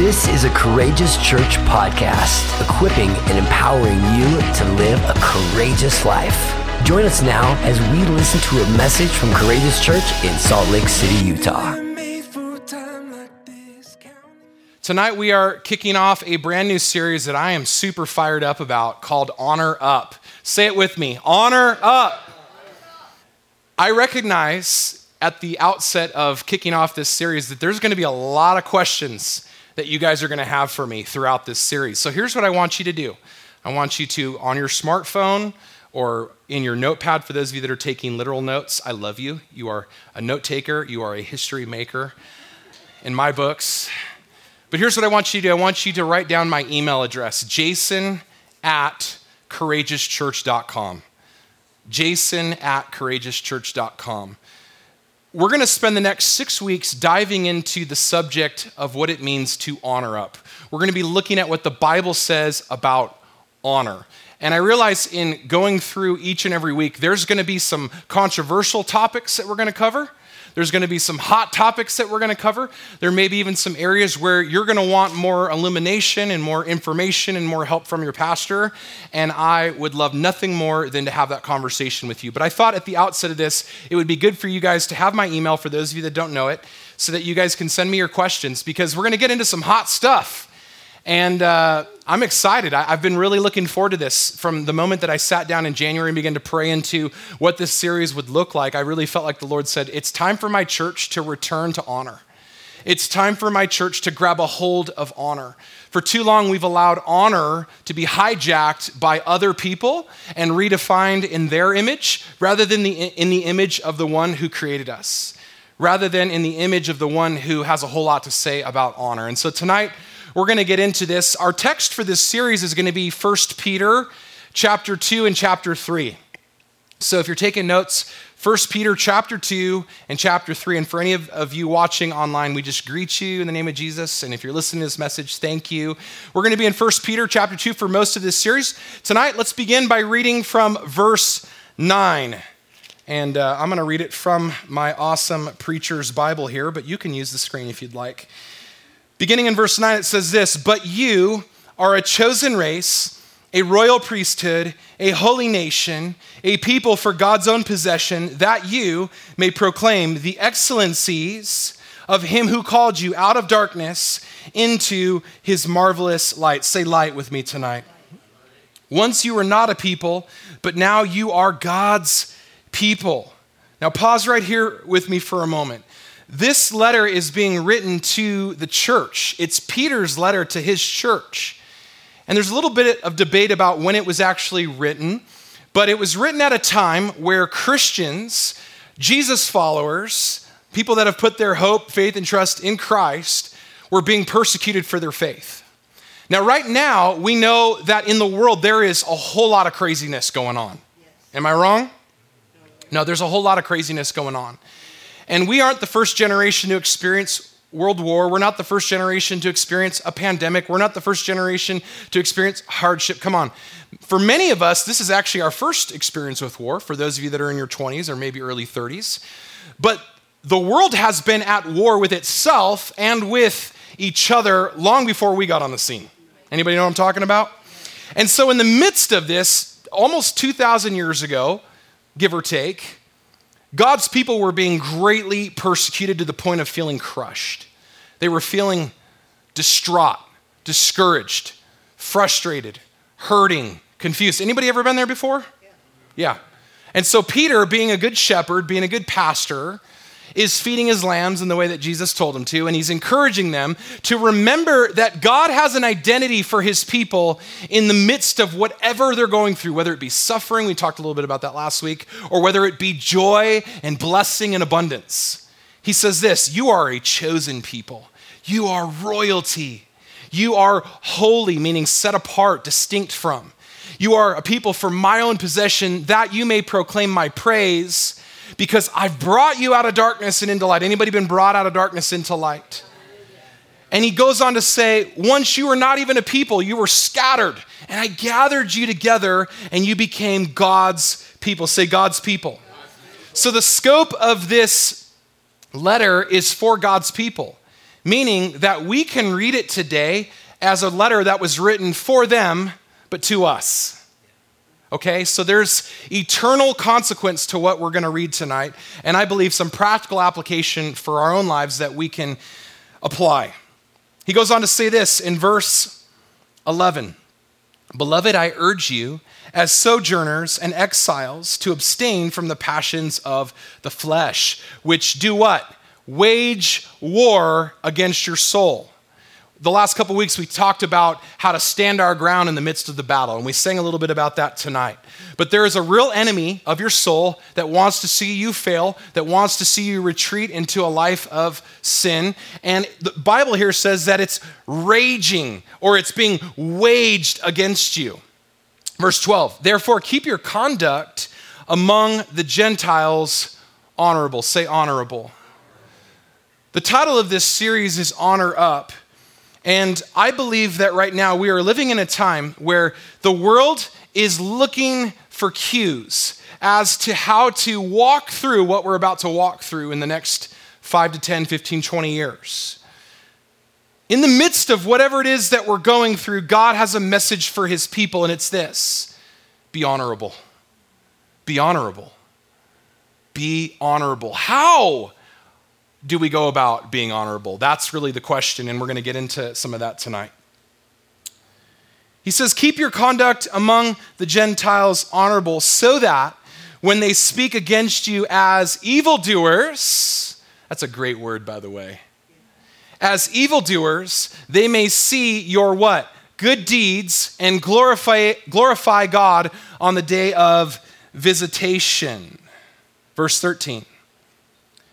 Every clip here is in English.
This is a Courageous Church podcast, equipping and empowering you to live a courageous life. Join us now as we listen to a message from Courageous Church in Salt Lake City, Utah. Tonight, we are kicking off a brand new series that I am super fired up about called Honor Up. Say it with me Honor Up. I recognize at the outset of kicking off this series that there's going to be a lot of questions that you guys are going to have for me throughout this series. So here's what I want you to do I want you to, on your smartphone or in your notepad, for those of you that are taking literal notes, I love you. You are a note taker, you are a history maker in my books. But here's what I want you to do I want you to write down my email address, jason at courageouschurch.com. Jason at courageouschurch.com. We're going to spend the next six weeks diving into the subject of what it means to honor up. We're going to be looking at what the Bible says about honor. And I realize in going through each and every week, there's going to be some controversial topics that we're going to cover. There's going to be some hot topics that we're going to cover. There may be even some areas where you're going to want more illumination and more information and more help from your pastor. And I would love nothing more than to have that conversation with you. But I thought at the outset of this, it would be good for you guys to have my email for those of you that don't know it so that you guys can send me your questions because we're going to get into some hot stuff. And uh, I'm excited. I, have been really looking forward to this from the moment that I sat down in January and began to pray into what this series would look like. I really felt like the Lord said, It's time for my church to return to honor. It's time for my church to grab a hold of honor. For too long, we've allowed honor to be hijacked by other people and redefined in their image rather than the, in the image of the one who created us, rather than in the image of the one who has a whole lot to say about honor. And so tonight, we're going to get into this. Our text for this series is going to be 1 Peter chapter 2 and chapter 3. So if you're taking notes, 1 Peter chapter 2 and chapter 3. And for any of, of, you watching online, we just greet you in the name of Jesus. And if you're listening to this message, thank you. We're going to be in 1 Peter chapter 2 for most of this series. Tonight, let's begin by reading from verse 9. And uh, I'm going to read it from my awesome preacher's Bible here, but you can use the screen if you'd like. Beginning in verse 9, it says this But you are a chosen race, a royal priesthood, a holy nation, a people for God's own possession, that you may proclaim the excellencies of him who called you out of darkness into his marvelous light. Say light with me tonight. Once you were not a people, but now you are God's people. Now, pause right here with me for a moment. This letter is being written to the church. It's Peter's letter to his church. And there's a little bit of debate about when it was actually written, but it was written at a time where Christians, Jesus followers, people that have put their hope, faith, and trust in Christ, were being persecuted for their faith. Now, right now, we know that in the world there is a whole lot of craziness going on. Am I wrong? No, there's a whole lot of craziness going on. And we aren't the first generation to experience World War. We're not the first generation to experience a pandemic. We're not the first generation to experience hardship. Come on. For many of us, this is actually our first experience with war, for those of you that are in your 20s or maybe early 30s. But the world has been at war with itself and with each other long before we got on the scene. Anybody know what I'm talking about? And so, in the midst of this, almost 2,000 years ago, give or take, God's people were being greatly persecuted to the point of feeling crushed. They were feeling distraught, discouraged, frustrated, hurting, confused. Anybody ever been there before? Yeah. yeah. And so Peter, being a good shepherd, being a good pastor, is feeding his lambs in the way that Jesus told him to, and he's encouraging them to remember that God has an identity for his people in the midst of whatever they're going through, whether it be suffering, we talked a little bit about that last week, or whether it be joy and blessing and abundance. He says this You are a chosen people, you are royalty, you are holy, meaning set apart, distinct from. You are a people for my own possession, that you may proclaim my praise because I've brought you out of darkness and into light. Anybody been brought out of darkness into light? And he goes on to say, Once you were not even a people, you were scattered, and I gathered you together, and you became God's people. Say, God's people. So, the scope of this letter is for God's people. meaning that we can read it today as a letter that was written for them, but to us. Okay, so there's eternal consequence to what we're going to read tonight, and I believe some practical application for our own lives that we can apply. He goes on to say this in verse 11 Beloved, I urge you, as sojourners and exiles, to abstain from the passions of the flesh, which do what? Wage war against your soul the last couple weeks we talked about how to stand our ground in the midst of the battle and we sang a little bit about that tonight. But there is a real enemy of your soul that wants to see you fail that wants to see you retreat into a life of sin. And the bible here says that it's raging or it's being waged against you. Verse 12 therefore keep your conduct among the gentiles honorable. Say honorable. The title of this series is honor up and I believe that right now we are living in a time where the world is looking for cues as to how to walk through what we're about to walk through in the next 5 to 10, 15, 20 years. In the midst of whatever it is that we're going through, God has a message for his people, and it's this be honorable. Be honorable. Be honorable. How? Do we go about being honorable? That's really the question, and we're going to get into some of that tonight. He says, Keep your conduct among the Gentiles honorable, so that when they speak against you as evildoers, that's a great word, by the way, as evildoers, they may see your what? Good deeds and glorify, glorify God on the day of visitation. Verse 13.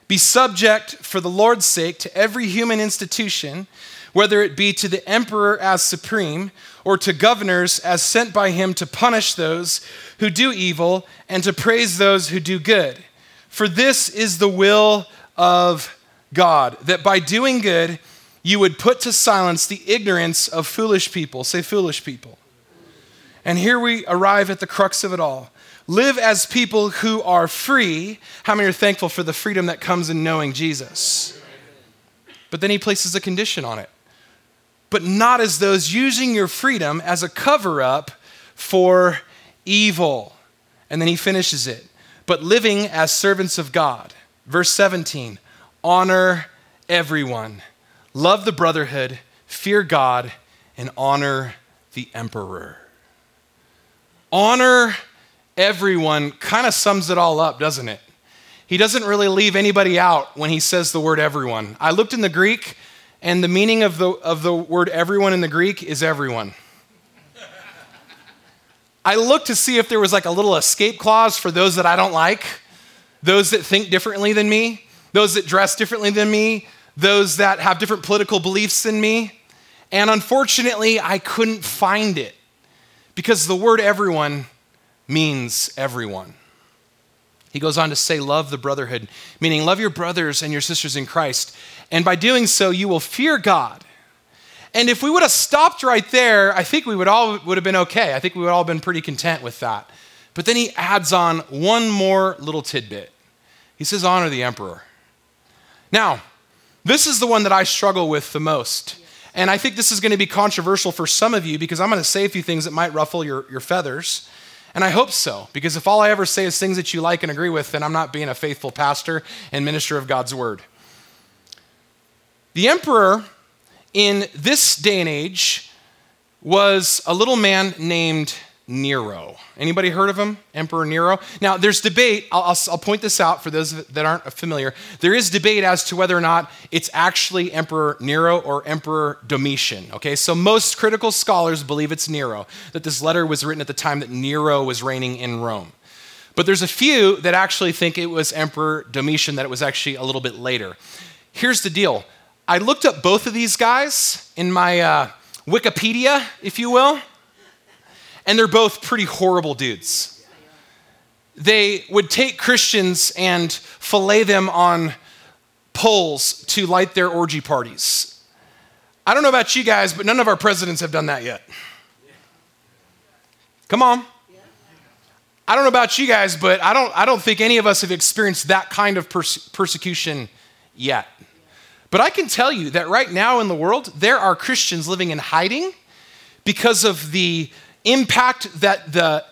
Be subject for the Lord's sake to every human institution, whether it be to the emperor as supreme or to governors as sent by him to punish those who do evil and to praise those who do good. For this is the will of God, that by doing good, you would put to silence the ignorance of foolish people. Say, foolish people. And here we arrive at the crux of it all. Live as people who are free. How many are thankful for the freedom that comes in knowing Jesus? But then he places a condition on it. But not as those using your freedom as a cover up for evil. And then he finishes it. But living as servants of God. Verse 17 honor everyone, love the brotherhood, fear God, and honor the emperor. Honor everyone kind of sums it all up, doesn't it? He doesn't really leave anybody out when he says the word everyone. I looked in the Greek, and the meaning of the, of the word everyone in the Greek is everyone. I looked to see if there was like a little escape clause for those that I don't like, those that think differently than me, those that dress differently than me, those that have different political beliefs than me. And unfortunately, I couldn't find it because the word everyone means everyone. He goes on to say, Love the brotherhood, meaning love your brothers and your sisters in Christ. And by doing so, you will fear God. And if we would have stopped right there, I think we would all would have been okay. I think we would all have been pretty content with that. But then he adds on one more little tidbit. He says, Honor the emperor. Now, this is the one that I struggle with the most. And I think this is going to be controversial for some of you because I'm going to say a few things that might ruffle your, your feathers. And I hope so, because if all I ever say is things that you like and agree with, then I'm not being a faithful pastor and minister of God's word. The emperor in this day and age was a little man named Nero. Anybody heard of him? Emperor Nero? Now, there's debate. I'll, I'll, I'll, point this out for those that aren't familiar. There is debate as to whether or not it's actually Emperor Nero or Emperor Domitian. Okay, so most critical scholars believe it's Nero, that this letter was written at the time that Nero was reigning in Rome. But there's a few that actually think it was Emperor Domitian, that it was actually a little bit later. Here's the deal I looked up both of these guys in my uh, Wikipedia, if you will and they're both pretty horrible dudes. They would take Christians and fillet them on poles to light their orgy parties. I don't know about you guys, but none of our presidents have done that yet. Come on. I don't know about you guys, but I don't, I don't think any of us have experienced that kind of perse- persecution yet. But I can tell you that right now in the world, there are Christians living in hiding because of the impact that the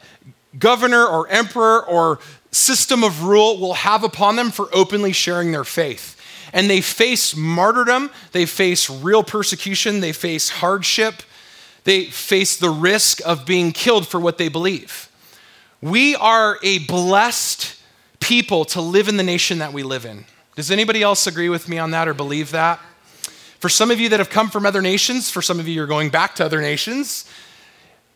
governor or emperor or system of rule will have upon them for openly sharing their faith. And they face martyrdom, they face real persecution, they face hardship, they face the risk of being killed for what they believe. We are a blessed people to live in the nation that we live in. Does anybody else agree with me on that or believe that? For some of you that have come from other nations, for some of you you're going back to other nations,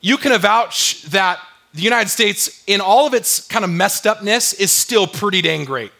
you can avouch that the United States, in all of its kind of messed upness, is still pretty dang great.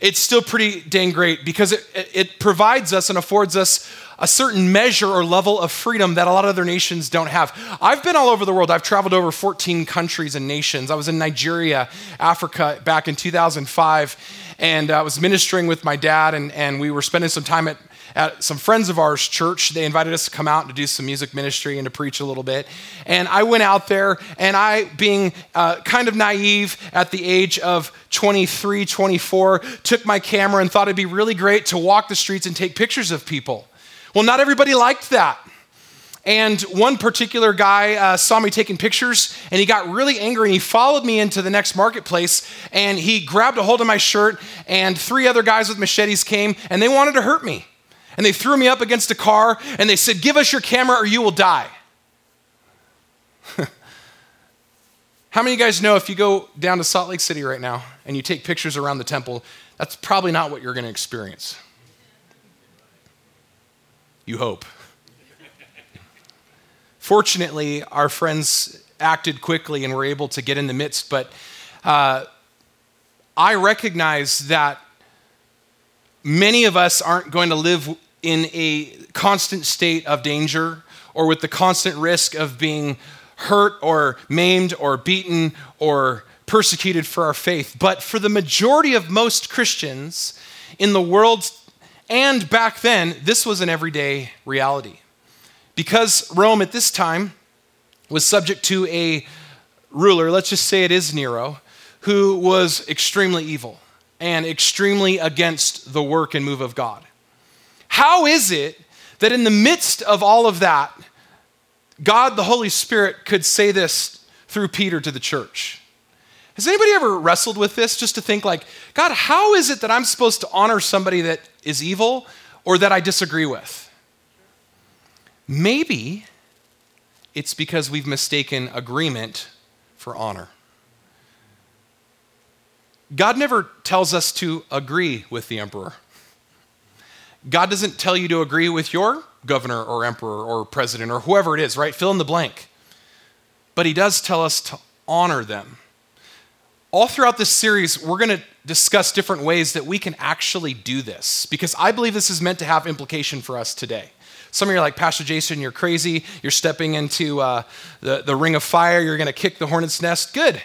It's still pretty dang great because it, it provides us and affords us a certain measure or level of freedom that a lot of other nations don't have. I've been all over the world. I've traveled over 14 countries and nations. I was in Nigeria, Africa back in 2005, and I was ministering with my dad, and, and we were spending some time at at some friends of ours' church. They invited us to come out and to do some music ministry and to preach a little bit. And I went out there, and I, being uh, kind of naive at the age of 23, 24, took my camera and thought it'd be really great to walk the streets and take pictures of people. Well, not everybody liked that. And one particular guy uh, saw me taking pictures and he got really angry and he followed me into the next marketplace and he grabbed a hold of my shirt and three other guys with machetes came and they wanted to hurt me. And they threw me up against a car and they said, Give us your camera or you will die. How many of you guys know if you go down to Salt Lake City right now and you take pictures around the temple, that's probably not what you're going to experience? You hope. Fortunately, our friends acted quickly and were able to get in the midst, but uh, I recognize that many of us aren't going to live in a constant state of danger or with the constant risk of being hurt or maimed or beaten or persecuted for our faith. But for the majority of most Christians in the world and back then, this was an everyday reality. Because Rome at this time was subject to a ruler, let's just say it is Nero, who was extremely evil and extremely against the work and move of God. How is it that in the midst of all of that, God the Holy Spirit could say this through Peter to the church? Has anybody ever wrestled with this just to think, like, God, how is it that I'm supposed to honor somebody that is evil or that I disagree with? Maybe it's because we've mistaken agreement for honor. God never tells us to agree with the emperor. God doesn't tell you to agree with your governor or emperor or president or whoever it is, right? Fill in the blank. But he does tell us to honor them. All throughout this series, we're going to discuss different ways that we can actually do this because I believe this is meant to have implication for us today. Some of you are like, Pastor Jason, you're crazy. You're stepping into uh, the, the ring of fire. You're going to kick the hornet's nest. Good.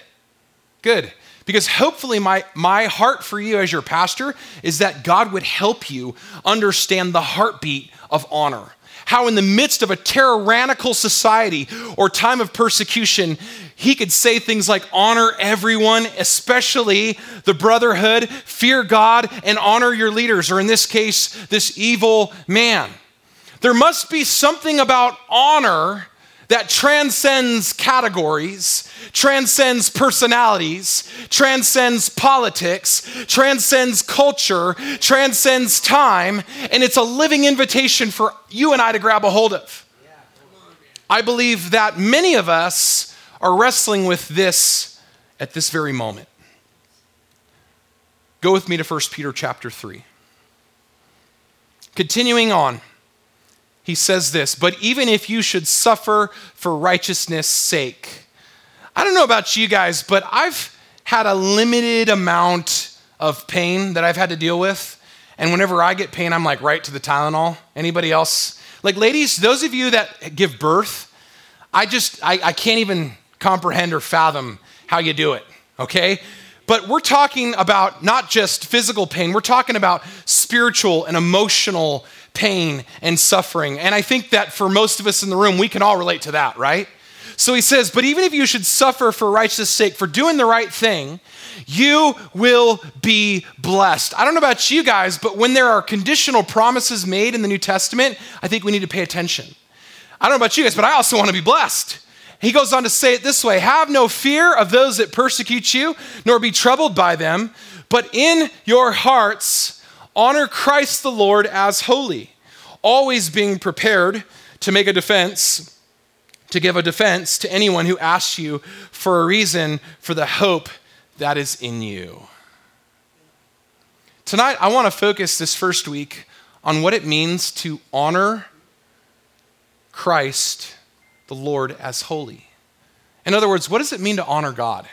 Good. Because hopefully, my, my heart for you as your pastor is that God would help you understand the heartbeat of honor. How, in the midst of a tyrannical society or time of persecution, he could say things like, honor everyone, especially the brotherhood, fear God, and honor your leaders, or in this case, this evil man. There must be something about honor that transcends categories, transcends personalities, transcends politics, transcends culture, transcends time, and it's a living invitation for you and I to grab a hold of. I believe that many of us are wrestling with this at this very moment. Go with me to 1 Peter chapter 3. Continuing on he says this, but even if you should suffer for righteousness' sake. I don't know about you guys, but I've had a limited amount of pain that I've had to deal with. And whenever I get pain, I'm like right to the Tylenol. Anybody else? Like, ladies, those of you that give birth, I just, I, I can't even comprehend or fathom how you do it, okay? But we're talking about not just physical pain, we're talking about spiritual and emotional pain and suffering. And I think that for most of us in the room, we can all relate to that, right? So he says, But even if you should suffer for righteousness' sake, for doing the right thing, you will be blessed. I don't know about you guys, but when there are conditional promises made in the New Testament, I think we need to pay attention. I don't know about you guys, but I also want to be blessed. He goes on to say it this way Have no fear of those that persecute you, nor be troubled by them, but in your hearts honor Christ the Lord as holy, always being prepared to make a defense, to give a defense to anyone who asks you for a reason for the hope that is in you. Tonight, I want to focus this first week on what it means to honor Christ the Lord as holy. In other words, what does it mean to honor God?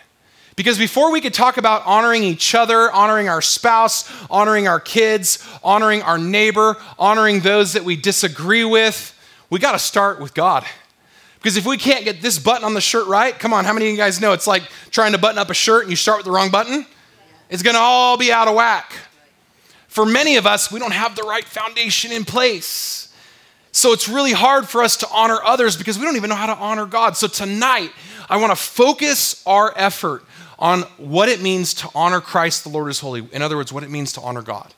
Because before we could talk about honoring each other, honoring our spouse, honoring our kids, honoring our neighbor, honoring those that we disagree with, we got to start with God. Because if we can't get this button on the shirt right, come on, how many of you guys know it's like trying to button up a shirt and you start with the wrong button? It's going to all be out of whack. For many of us, we don't have the right foundation in place. So it's really hard for us to honor others because we don't even know how to honor God. So tonight, I want to focus our effort on what it means to honor Christ, the Lord is holy. In other words, what it means to honor God.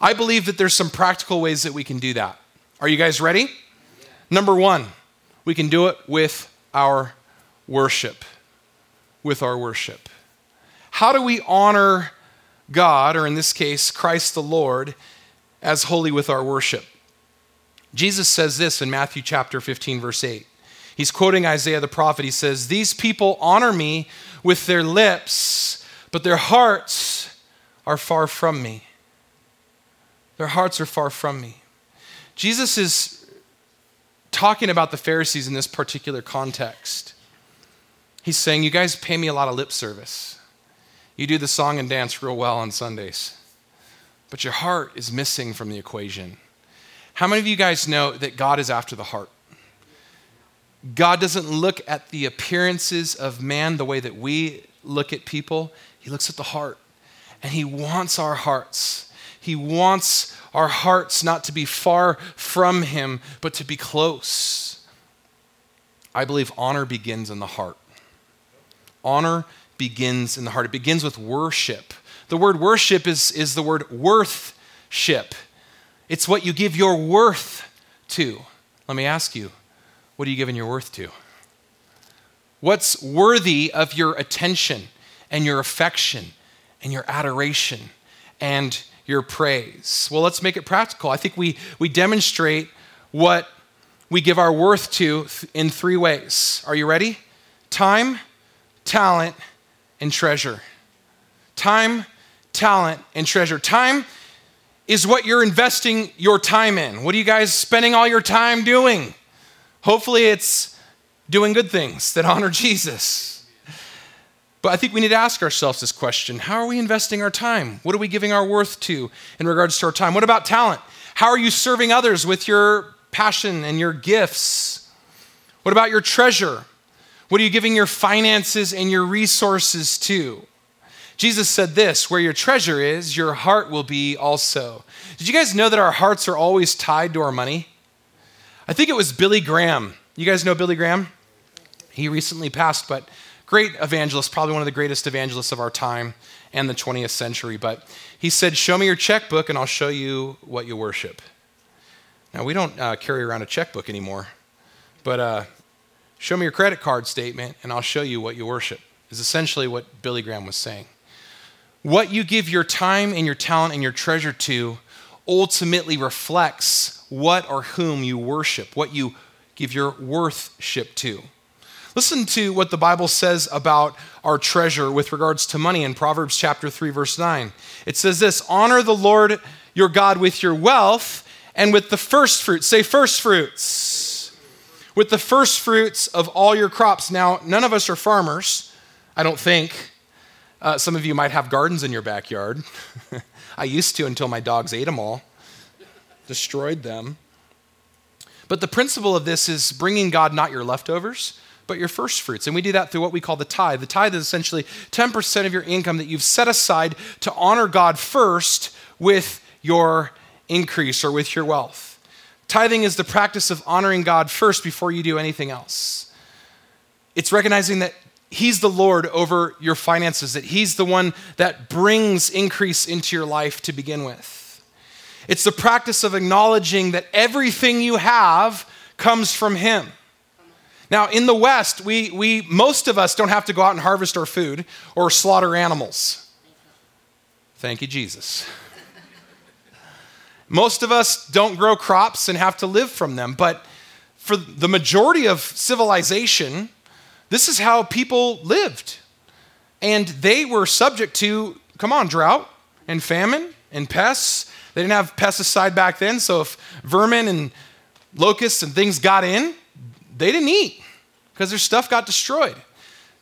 I believe that there's some practical ways that we can do that. Are you guys ready? Yeah. Number one, we can do it with our worship. With our worship. How do we honor God, or in this case, Christ the Lord, as holy with our worship? Jesus says this in Matthew chapter 15, verse 8. He's quoting Isaiah the prophet. He says, These people honor me with their lips, but their hearts are far from me. Their hearts are far from me. Jesus is talking about the Pharisees in this particular context. He's saying, You guys pay me a lot of lip service. You do the song and dance real well on Sundays, but your heart is missing from the equation. How many of you guys know that God is after the heart? God doesn't look at the appearances of man the way that we look at people. He looks at the heart. And He wants our hearts. He wants our hearts not to be far from Him, but to be close. I believe honor begins in the heart. Honor begins in the heart. It begins with worship. The word worship is, is the word worthship. It's what you give your worth to. Let me ask you, what are you giving your worth to? What's worthy of your attention and your affection and your adoration and your praise? Well, let's make it practical. I think we, we demonstrate what we give our worth to in three ways. Are you ready? Time, talent, and treasure. Time, talent, and treasure. Time is what you're investing your time in. What are you guys spending all your time doing? Hopefully, it's doing good things that honor Jesus. But I think we need to ask ourselves this question How are we investing our time? What are we giving our worth to in regards to our time? What about talent? How are you serving others with your passion and your gifts? What about your treasure? What are you giving your finances and your resources to? Jesus said this where your treasure is, your heart will be also. Did you guys know that our hearts are always tied to our money? I think it was Billy Graham. You guys know Billy Graham? He recently passed, but great evangelist, probably one of the greatest evangelists of our time and the 20th century. But he said, Show me your checkbook and I'll show you what you worship. Now, we don't uh, carry around a checkbook anymore, but uh, show me your credit card statement and I'll show you what you worship, is essentially what Billy Graham was saying. What you give your time and your talent and your treasure to ultimately reflects what or whom you worship, what you give your worthship to. Listen to what the Bible says about our treasure with regards to money in Proverbs chapter 3 verse 9. It says this, "Honor the Lord your God with your wealth and with the first fruits." Say first fruits. With the first fruits of all your crops. Now, none of us are farmers, I don't think. Uh, some of you might have gardens in your backyard. I used to until my dogs ate them all, destroyed them. But the principle of this is bringing God not your leftovers, but your first fruits. And we do that through what we call the tithe. The tithe is essentially 10% of your income that you've set aside to honor God first with your increase or with your wealth. Tithing is the practice of honoring God first before you do anything else. It's recognizing that He's the Lord over your finances, that He's the one that brings increase into your life to begin with. It's the practice of acknowledging that everything you have comes from Him. Now, in the West, we, we, most of us don't have to go out and harvest our food or slaughter animals. Thank you, Jesus. most of us don't grow crops and have to live from them, but for the majority of civilization, this is how people lived. And they were subject to, come on, drought and famine and pests. They didn't have pesticide back then, so if vermin and locusts and things got in, they didn't eat because their stuff got destroyed.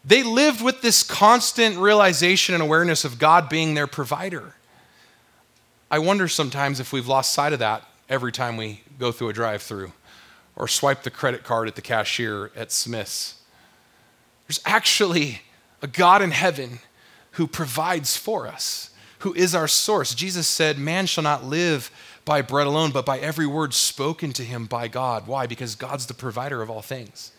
They lived with this constant realization and awareness of God being their provider. I wonder sometimes if we've lost sight of that every time we go through a drive through or swipe the credit card at the cashier at Smith's. There's actually a God in heaven who provides for us, who is our source. Jesus said, Man shall not live by bread alone, but by every word spoken to him by God. Why? Because God's the provider of all things.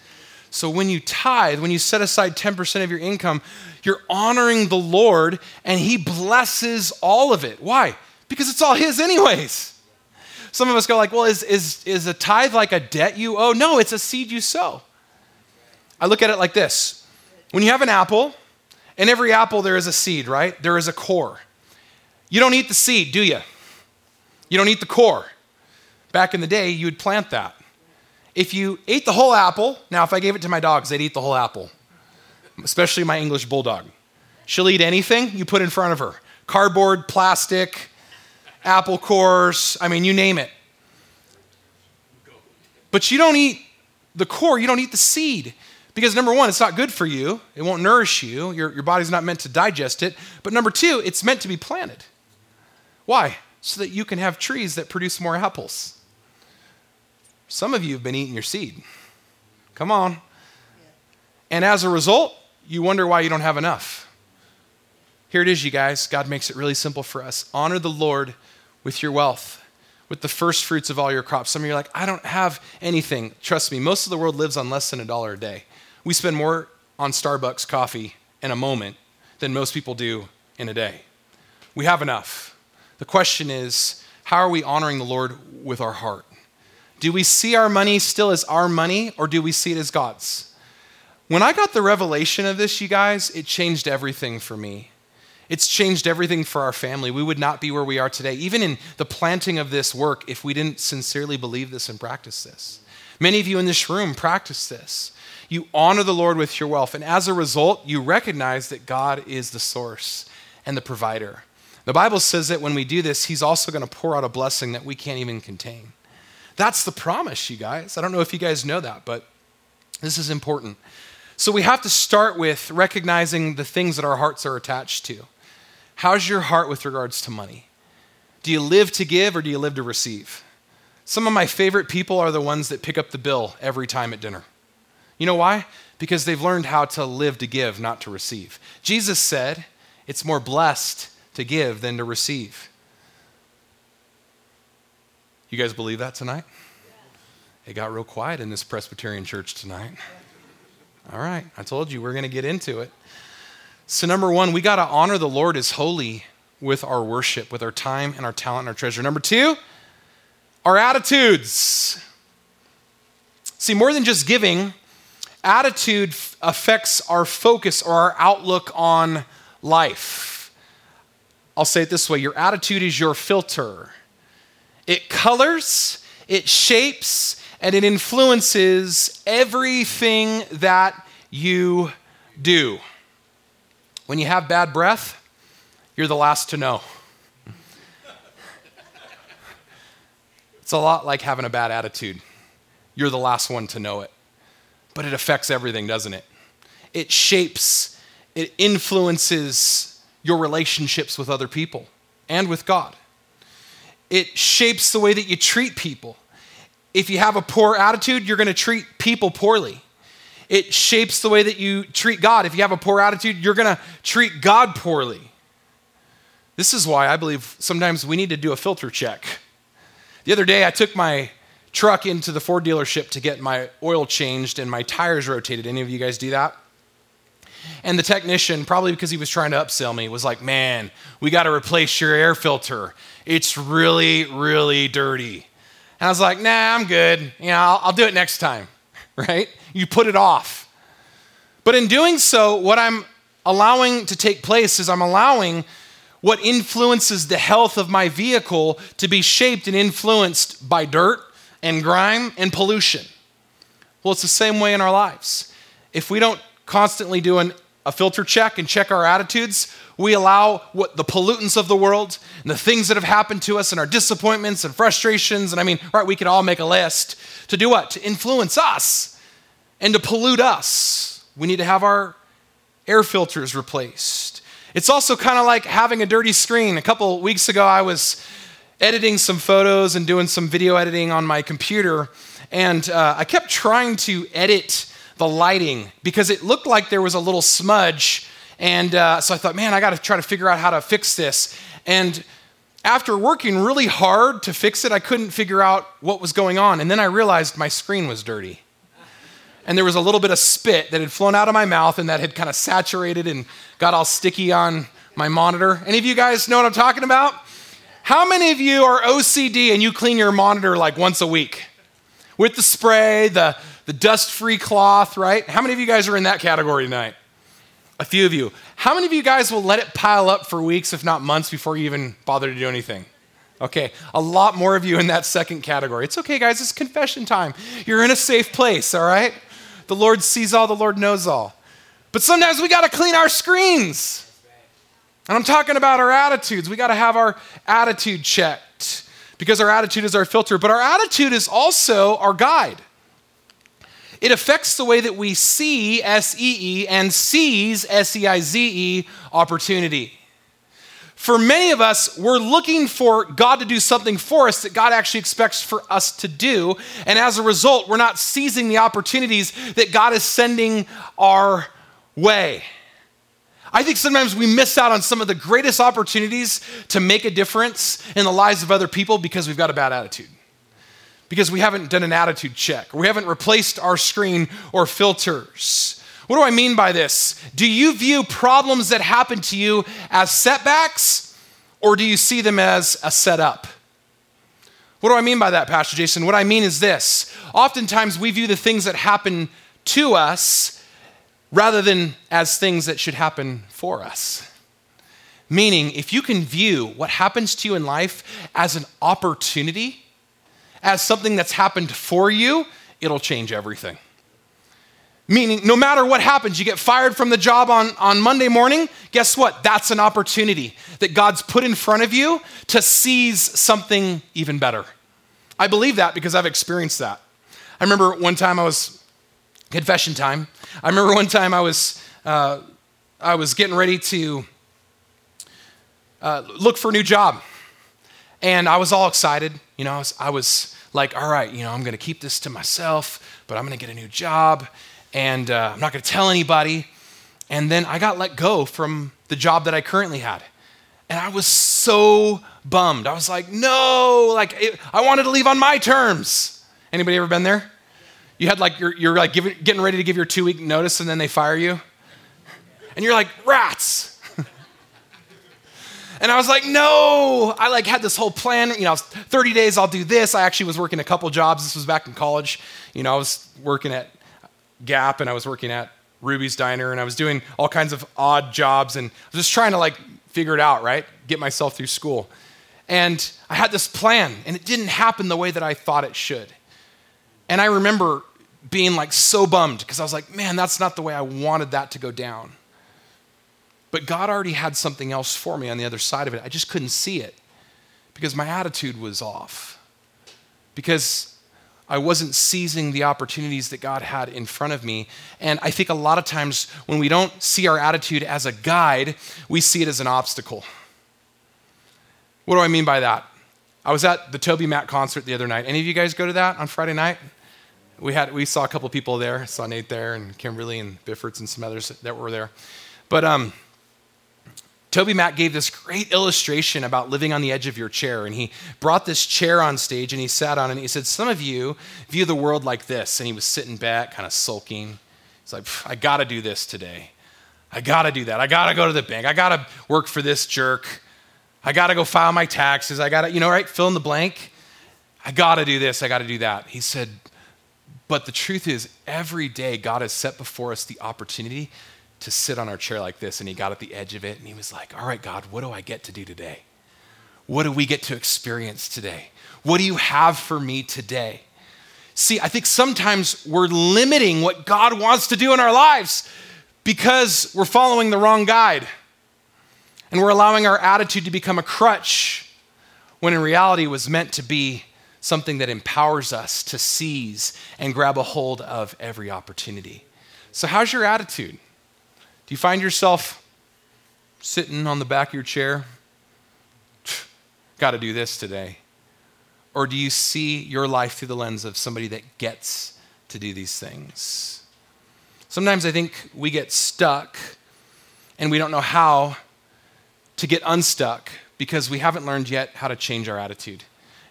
So when you tithe, when you set aside 10% of your income, you're honoring the Lord and he blesses all of it. Why? Because it's all his anyways. Some of us go like, well, is, is, is a tithe like a debt you owe? No, it's a seed you sow. I look at it like this. When you have an apple, in every apple there is a seed, right? There is a core. You don't eat the seed, do you? You don't eat the core. Back in the day, you would plant that. If you ate the whole apple, now if I gave it to my dogs, they'd eat the whole apple, especially my English bulldog. She'll eat anything you put in front of her cardboard, plastic, apple cores, I mean, you name it. But you don't eat the core, you don't eat the seed. Because number one, it's not good for you, it won't nourish you, your, your body's not meant to digest it. But number two, it's meant to be planted. Why? so that you can have trees that produce more apples. Some of you have been eating your seed. Come on. And as a result, you wonder why you don't have enough. Here it is, you guys. God makes it really simple for us. Honor the Lord with your wealth, with the first fruits of all your crops. Some of you are like, I don't have anything. Trust me, most of the world lives on less than a dollar a day. We spend more on Starbucks coffee in a moment than most people do in a day. We have enough. The question is how are we honoring the Lord with our heart? Do we see our money still as our money or do we see it as God's? When I got the revelation of this, you guys, it changed everything for me. It's changed everything for our family. We would not be where we are today, even in the planting of this work, if we didn't sincerely believe this and practice this. Many of you in this room practice this. You honor the Lord with your wealth, and as a result, you recognize that God is the source and the provider. The Bible says that when we do this, He's also going to pour out a blessing that we can't even contain. That's the promise, you guys. I don't know if you guys know that, but this is important. So we have to start with recognizing the things that our hearts are attached to. How's your heart with regards to money? Do you live to give or do you live to receive? Some of my favorite people are the ones that pick up the bill every time at dinner. You know why? Because they've learned how to live to give, not to receive. Jesus said, It's more blessed to give than to receive. You guys believe that tonight? It got real quiet in this Presbyterian church tonight. All right, I told you we're going to get into it. So, number one, we got to honor the Lord as holy with our worship, with our time and our talent and our treasure. Number two, our attitudes. See, more than just giving, attitude affects our focus or our outlook on life. I'll say it this way your attitude is your filter. It colors, it shapes, and it influences everything that you do. When you have bad breath, you're the last to know. It's a lot like having a bad attitude. You're the last one to know it. But it affects everything, doesn't it? It shapes, it influences your relationships with other people and with God. It shapes the way that you treat people. If you have a poor attitude, you're going to treat people poorly. It shapes the way that you treat God. If you have a poor attitude, you're going to treat God poorly. This is why I believe sometimes we need to do a filter check. The other day, I took my truck into the Ford dealership to get my oil changed and my tires rotated. Any of you guys do that? And the technician, probably because he was trying to upsell me, was like, Man, we got to replace your air filter. It's really, really dirty. And I was like, Nah, I'm good. You know, I'll, I'll do it next time, right? You put it off. But in doing so, what I'm allowing to take place is I'm allowing what influences the health of my vehicle to be shaped and influenced by dirt and grime and pollution. Well, it's the same way in our lives. If we don't constantly doing a filter check and check our attitudes, we allow what the pollutants of the world and the things that have happened to us and our disappointments and frustrations, and I mean, right, we could all make a list to do what? To influence us and to pollute us. We need to have our air filters replaced. It's also kind of like having a dirty screen. A couple weeks ago, I was editing some photos and doing some video editing on my computer, and uh, I kept trying to edit the lighting because it looked like there was a little smudge. And uh, so I thought, man, I got to try to figure out how to fix this. And after working really hard to fix it, I couldn't figure out what was going on. And then I realized my screen was dirty. And there was a little bit of spit that had flown out of my mouth and that had kind of saturated and got all sticky on my monitor. Any of you guys know what I'm talking about? How many of you are OCD and you clean your monitor like once a week? With the spray, the, the dust free cloth, right? How many of you guys are in that category tonight? A few of you. How many of you guys will let it pile up for weeks, if not months, before you even bother to do anything? Okay, a lot more of you in that second category. It's okay, guys, it's confession time. You're in a safe place, all right? The Lord sees all, the Lord knows all. But sometimes we got to clean our screens. And I'm talking about our attitudes. We got to have our attitude checked because our attitude is our filter, but our attitude is also our guide. It affects the way that we see S E E and sees S E I Z E opportunity. For many of us, we're looking for God to do something for us that God actually expects for us to do. And as a result, we're not seizing the opportunities that God is sending our way. I think sometimes we miss out on some of the greatest opportunities to make a difference in the lives of other people because we've got a bad attitude. Because we haven't done an attitude check, or we haven't replaced our screen or filters. What do I mean by this? Do you view problems that happen to you as setbacks, or do you see them as a setup? What do I mean by that, Pastor Jason? What I mean is this oftentimes we view the things that happen to us rather than as things that should happen for us. Meaning, if you can view what happens to you in life as an opportunity, as something that's happened for you, it'll change everything. Meaning, no matter what happens, you get fired from the job on, on Monday morning, guess what? That's an opportunity that God's put in front of you to seize something even better. I believe that because I've experienced that. I remember one time I was confession time. I remember one time I was, uh, I was getting ready to uh, look for a new job. And I was all excited. You know, I was, I was like, all right, you know, I'm going to keep this to myself, but I'm going to get a new job. And uh, I'm not going to tell anybody. And then I got let go from the job that I currently had. And I was so bummed. I was like, no, like, it, I wanted to leave on my terms. Anybody ever been there? You had like, you're, you're like giving, getting ready to give your two week notice and then they fire you. And you're like, rats. And I was like, no. I like had this whole plan. You know, 30 days, I'll do this. I actually was working a couple jobs. This was back in college. You know, I was working at Gap and I was working at Ruby's Diner and I was doing all kinds of odd jobs and I was just trying to like figure it out, right? Get myself through school. And I had this plan and it didn't happen the way that I thought it should. And I remember being like so bummed because I was like, man, that's not the way I wanted that to go down. But God already had something else for me on the other side of it. I just couldn't see it because my attitude was off. Because I wasn't seizing the opportunities that God had in front of me. And I think a lot of times when we don't see our attitude as a guide, we see it as an obstacle. What do I mean by that? I was at the TobyMac concert the other night. Any of you guys go to that on Friday night? we had we saw a couple people there. I saw Nate there and Kimberly and Biffords and some others that were there. But um, Toby Mac gave this great illustration about living on the edge of your chair. And he brought this chair on stage and he sat on it. And he said, Some of you view the world like this. And he was sitting back, kind of sulking. He's like, I got to do this today. I got to do that. I got to go to the bank. I got to work for this jerk. I got to go file my taxes. I got to, you know, right? Fill in the blank. I got to do this. I got to do that. He said, but the truth is, every day God has set before us the opportunity to sit on our chair like this. And he got at the edge of it and he was like, All right, God, what do I get to do today? What do we get to experience today? What do you have for me today? See, I think sometimes we're limiting what God wants to do in our lives because we're following the wrong guide. And we're allowing our attitude to become a crutch when in reality it was meant to be something that empowers us to seize and grab a hold of every opportunity. So, how's your attitude? Do you find yourself sitting on the back of your chair? Got to do this today. Or do you see your life through the lens of somebody that gets to do these things? Sometimes I think we get stuck and we don't know how to get unstuck because we haven't learned yet how to change our attitude.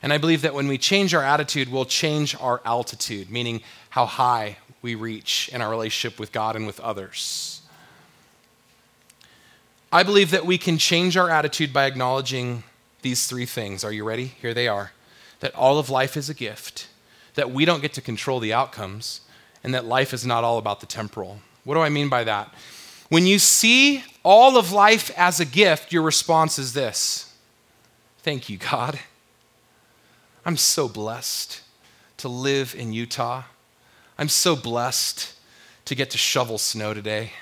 And I believe that when we change our attitude, we'll change our altitude, meaning how high we reach in our relationship with God and with others. I believe that we can change our attitude by acknowledging these three things. Are you ready? Here they are that all of life is a gift, that we don't get to control the outcomes, and that life is not all about the temporal. What do I mean by that? When you see all of life as a gift, your response is this Thank you, God. I'm so blessed to live in Utah. I'm so blessed to get to shovel snow today.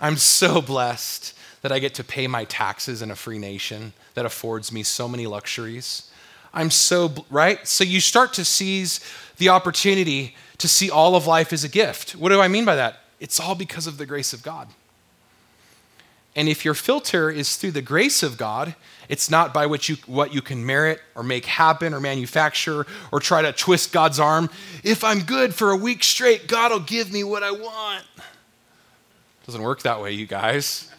I'm so blessed that I get to pay my taxes in a free nation that affords me so many luxuries. I'm so, right? So you start to seize the opportunity to see all of life as a gift. What do I mean by that? It's all because of the grace of God. And if your filter is through the grace of God, it's not by which you, what you can merit or make happen or manufacture or try to twist God's arm. If I'm good for a week straight, God will give me what I want. Doesn't work that way, you guys.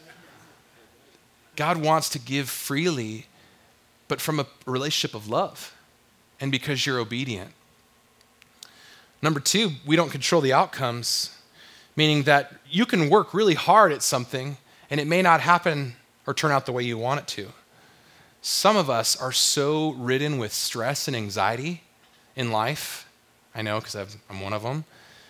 God wants to give freely, but from a relationship of love and because you're obedient. Number two, we don't control the outcomes, meaning that you can work really hard at something and it may not happen or turn out the way you want it to. Some of us are so ridden with stress and anxiety in life. I know because I'm one of them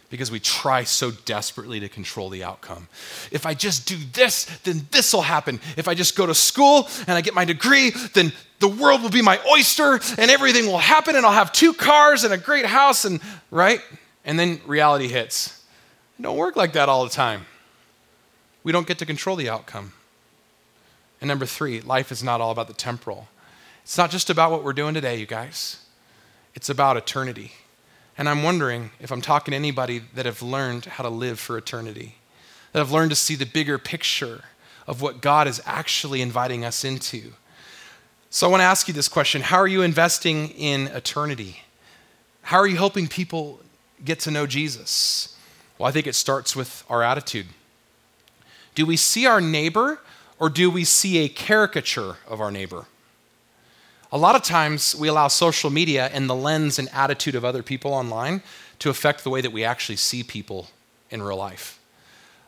because we try so desperately to control the outcome. If I just do this, then this will happen. If I just go to school and I get my degree, then the world will be my oyster and everything will happen and I'll have two cars and a great house and right? And then reality hits. It don't work like that all the time. We don't get to control the outcome. And number 3, life is not all about the temporal. It's not just about what we're doing today, you guys. It's about eternity. And I'm wondering if I'm talking to anybody that have learned how to live for eternity, that have learned to see the bigger picture of what God is actually inviting us into. So I want to ask you this question How are you investing in eternity? How are you helping people get to know Jesus? Well, I think it starts with our attitude. Do we see our neighbor or do we see a caricature of our neighbor? A lot of times we allow social media and the lens and attitude of other people online to affect the way that we actually see people in real life.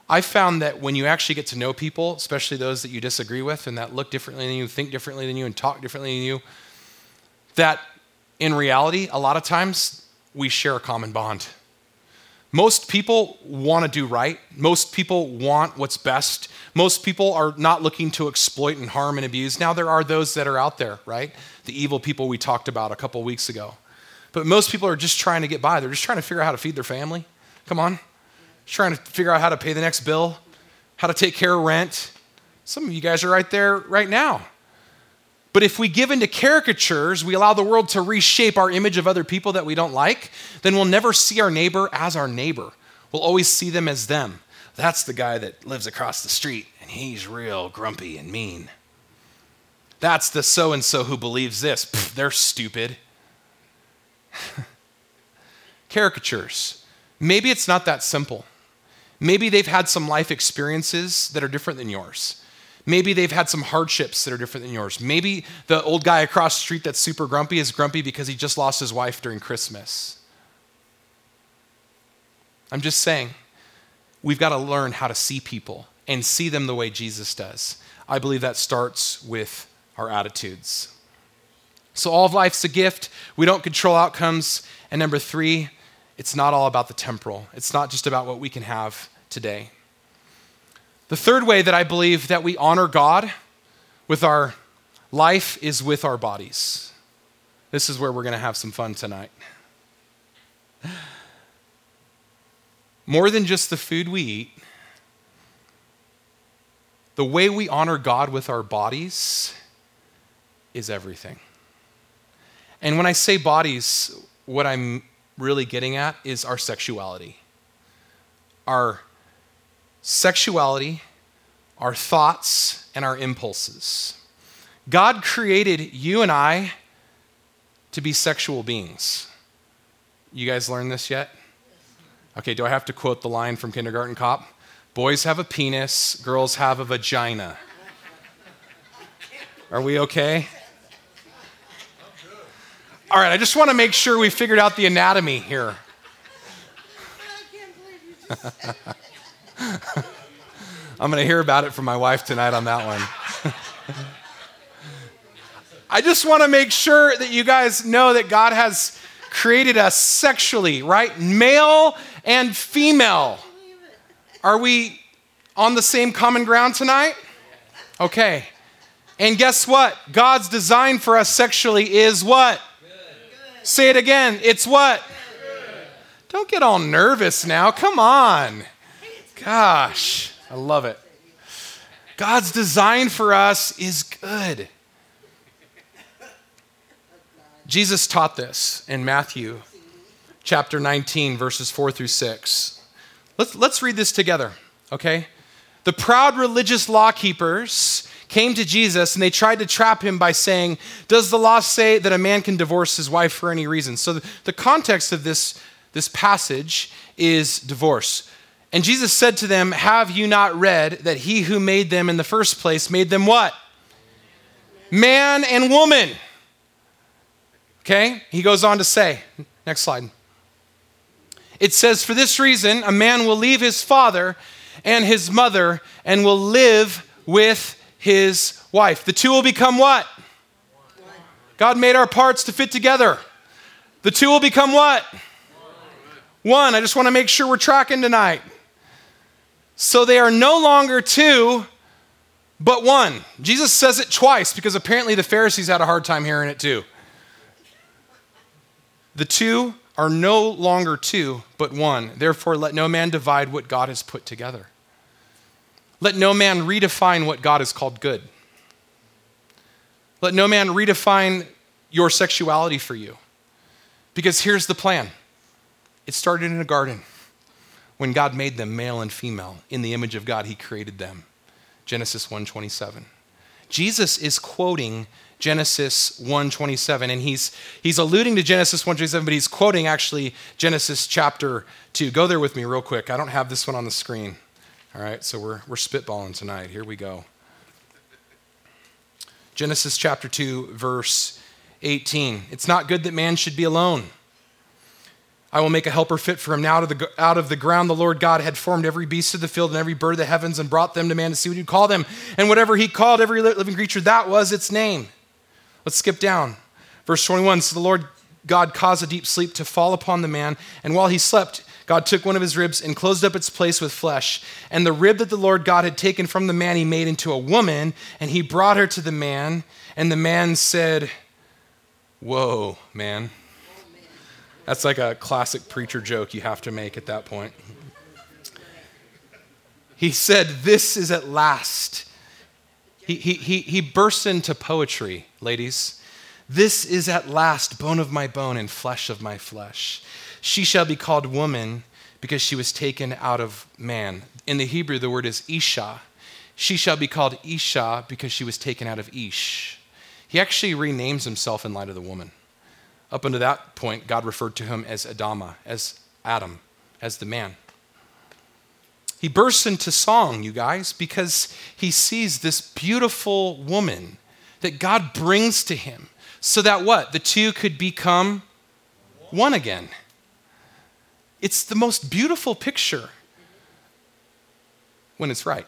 I've found that when you actually get to know people, especially those that you disagree with and that look differently than you, think differently than you, and talk differently than you, that in reality, a lot of times we share a common bond. Most people want to do right. Most people want what's best. Most people are not looking to exploit and harm and abuse. Now, there are those that are out there, right? The evil people we talked about a couple weeks ago. But most people are just trying to get by. They're just trying to figure out how to feed their family. Come on. Just trying to figure out how to pay the next bill, how to take care of rent. Some of you guys are right there right now. But if we give into caricatures, we allow the world to reshape our image of other people that we don't like, then we'll never see our neighbor as our neighbor. We'll always see them as them. That's the guy that lives across the street, and he's real grumpy and mean. That's the so and so who believes this. Pfft, they're stupid. Caricatures. Maybe it's not that simple. Maybe they've had some life experiences that are different than yours. Maybe they've had some hardships that are different than yours. Maybe the old guy across the street that's super grumpy is grumpy because he just lost his wife during Christmas. I'm just saying, we've got to learn how to see people and see them the way Jesus does. I believe that starts with our attitudes. So, all of life's a gift. We don't control outcomes. And number three, it's not all about the temporal, it's not just about what we can have today. The third way that I believe that we honor God with our life is with our bodies. This is where we're going to have some fun tonight. More than just the food we eat, the way we honor God with our bodies is everything. And when I say bodies, what I'm really getting at is our sexuality. Our sexuality, our thoughts, and our impulses. God created you and I to be sexual beings. You guys learned this yet? Okay, do I have to quote the line from Kindergarten Cop? Boys have a penis, girls have a vagina. Are we okay? All right, I just want to make sure we figured out the anatomy here. I'm going to hear about it from my wife tonight on that one. I just want to make sure that you guys know that God has created us sexually, right? Male and female. Are we on the same common ground tonight? Okay. And guess what? God's design for us sexually is what? Good. Say it again. It's what? Good. Don't get all nervous now. Come on. Gosh, I love it. God's design for us is good. Jesus taught this in Matthew chapter 19, verses 4 through 6. Let's, let's read this together, okay? The proud religious law keepers came to Jesus and they tried to trap him by saying, Does the law say that a man can divorce his wife for any reason? So the, the context of this, this passage is divorce. And Jesus said to them, Have you not read that he who made them in the first place made them what? Man and woman. Okay? He goes on to say, next slide. It says, For this reason, a man will leave his father and his mother and will live with his wife. The two will become what? God made our parts to fit together. The two will become what? One. I just want to make sure we're tracking tonight. So they are no longer two, but one. Jesus says it twice because apparently the Pharisees had a hard time hearing it too. The two are no longer two, but one. Therefore, let no man divide what God has put together. Let no man redefine what God has called good. Let no man redefine your sexuality for you. Because here's the plan it started in a garden when God made them male and female. In the image of God, He created them. Genesis 1:27. Jesus is quoting Genesis 1:27 and he's he's alluding to Genesis 1:27 but he's quoting actually Genesis chapter 2. Go there with me real quick. I don't have this one on the screen. All right, so we're we're spitballing tonight. Here we go. Genesis chapter 2 verse 18. It's not good that man should be alone. I will make a helper fit for him. Now, out of, the, out of the ground, the Lord God had formed every beast of the field and every bird of the heavens and brought them to man to see what he'd call them. And whatever he called every living creature, that was its name. Let's skip down. Verse 21 So the Lord God caused a deep sleep to fall upon the man, and while he slept, God took one of his ribs and closed up its place with flesh. And the rib that the Lord God had taken from the man, he made into a woman, and he brought her to the man. And the man said, Whoa, man. That's like a classic preacher joke you have to make at that point. He said, This is at last he, he, he, he bursts into poetry, ladies. This is at last bone of my bone and flesh of my flesh. She shall be called woman because she was taken out of man. In the Hebrew, the word is Isha. She shall be called Isha because she was taken out of Ish. He actually renames himself in light of the woman. Up until that point, God referred to him as Adama, as Adam, as the man. He bursts into song, you guys, because he sees this beautiful woman that God brings to him so that what? The two could become one again. It's the most beautiful picture when it's right,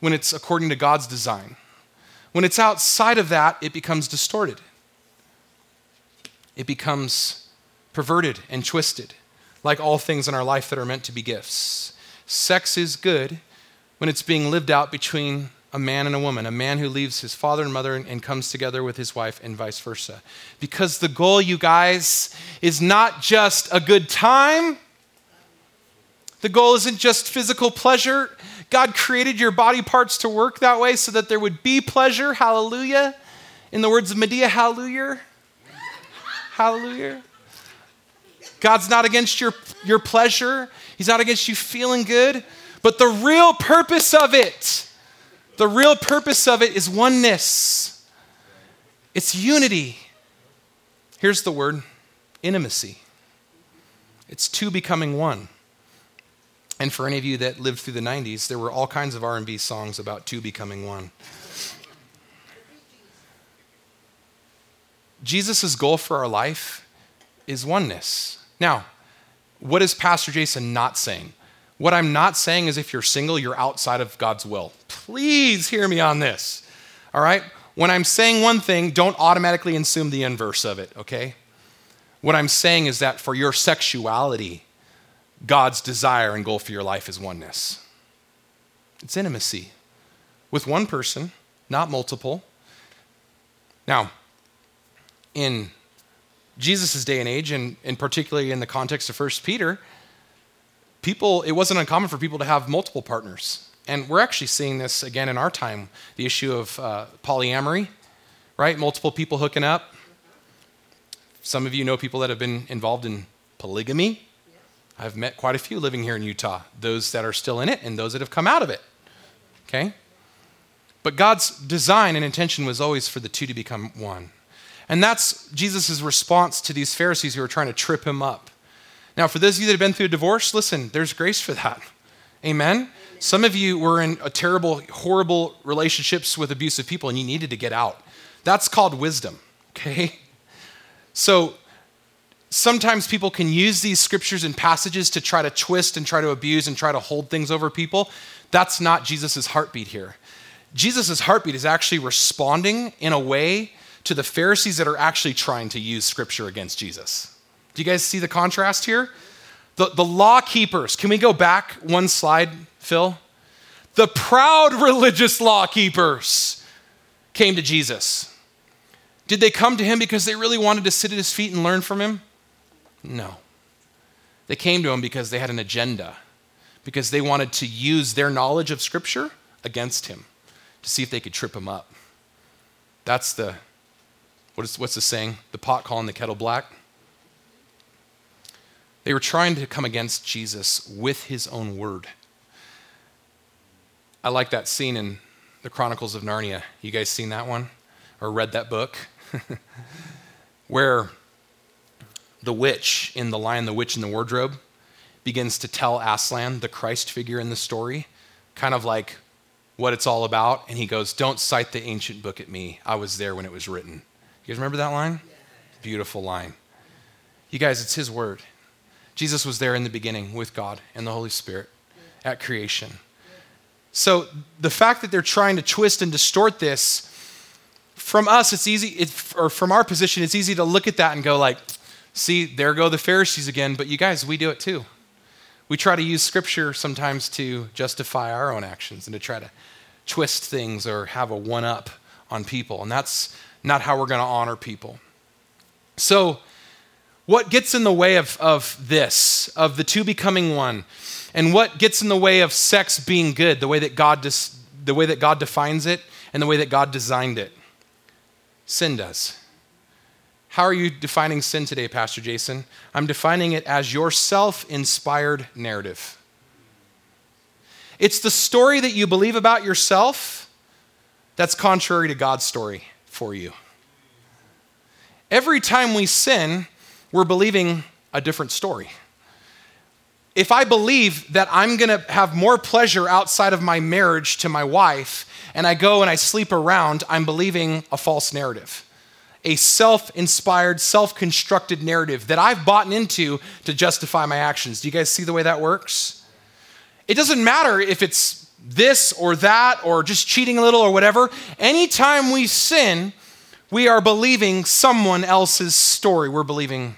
when it's according to God's design. When it's outside of that, it becomes distorted, it becomes perverted and twisted, like all things in our life that are meant to be gifts. Sex is good when it's being lived out between a man and a woman, a man who leaves his father and mother and, comes together with his wife, and vice versa. Because the goal, you guys, is not just a good time. The goal isn't just physical pleasure. God created your body parts to work that way so that there would be pleasure. Hallelujah. In the words of Madea, hallelujah. Hallelujah. God's not against your, your pleasure, He's not against you feeling good. But the real purpose of it, the real purpose of it is oneness, it's unity. Here's the word intimacy. It's two becoming one. And for any of you that lived through the 90s, there were all kinds of R&B songs about two becoming one. Jesus' goal for our life is oneness. Now, what is Pastor Jason not saying? What I'm not saying is if you're single, you're outside of God's will. Please hear me on this. All right? When I'm saying one thing, don't automatically assume the inverse of it, okay? What I'm saying is that for your sexuality, God's desire and goal for your life is oneness. It's intimacy with one person, not multiple. Now, in Jesus' day and age, and, and particularly in the context of 1 Peter, people, it wasn't uncommon for people to have multiple partners. And we're actually seeing this again in our time the issue of uh, polyamory, right? Multiple people hooking up. Some of you know people that have been involved in polygamy. I've met quite a few living here in Utah, those that are still in it and those that have come out of it. Okay? But God's design and intention was always for the two to become one. And that's Jesus' response to these Pharisees who are trying to trip him up. Now, for those of you that have been through a divorce, listen, there's grace for that. Amen? Some of you were in a terrible, horrible relationships with abusive people and you needed to get out. That's called wisdom, okay? So sometimes people can use these scriptures and passages to try to twist and try to abuse and try to hold things over people. That's not Jesus' heartbeat here. Jesus' heartbeat is actually responding in a way to the Pharisees that are actually trying to use scripture against Jesus. Do you guys see the contrast here? The, the law keepers, can we go back one slide, Phil? The proud religious law keepers came to Jesus. Did they come to him because they really wanted to sit at his feet and learn from him? No. They came to him because they had an agenda, because they wanted to use their knowledge of Scripture against him to see if they could trip him up. That's the, what is, what's the saying? The pot calling the kettle black? They were trying to come against Jesus with his own word. I like that scene in the Chronicles of Narnia. You guys seen that one or read that book? Where the witch in The Lion, the Witch, in the Wardrobe begins to tell Aslan, the Christ figure in the story, kind of like what it's all about. And he goes, Don't cite the ancient book at me. I was there when it was written. You guys remember that line? Beautiful line. You guys, it's his word. Jesus was there in the beginning with God and the Holy Spirit at creation. So the fact that they're trying to twist and distort this, from us, it's easy, it, or from our position, it's easy to look at that and go like, see, there go the Pharisees again. But you guys, we do it too. We try to use scripture sometimes to justify our own actions and to try to twist things or have a one up on people. And that's not how we're going to honor people. So, what gets in the way of, of this, of the two becoming one? And what gets in the way of sex being good, the way that God, dis, the way that God defines it and the way that God designed it? Sin does. How are you defining sin today, Pastor Jason? I'm defining it as your self inspired narrative. It's the story that you believe about yourself that's contrary to God's story for you. Every time we sin, we're believing a different story. if I believe that I'm gonna have more pleasure outside of my marriage to my wife, and I go and I sleep around, I'm believing a false narrative. A self inspired, self constructed narrative that I've bought into to justify my actions. Do you guys see the way that works? It doesn't matter if it's this or that or just cheating a little or whatever. Anytime we sin, we are believing someone else's story. We're believing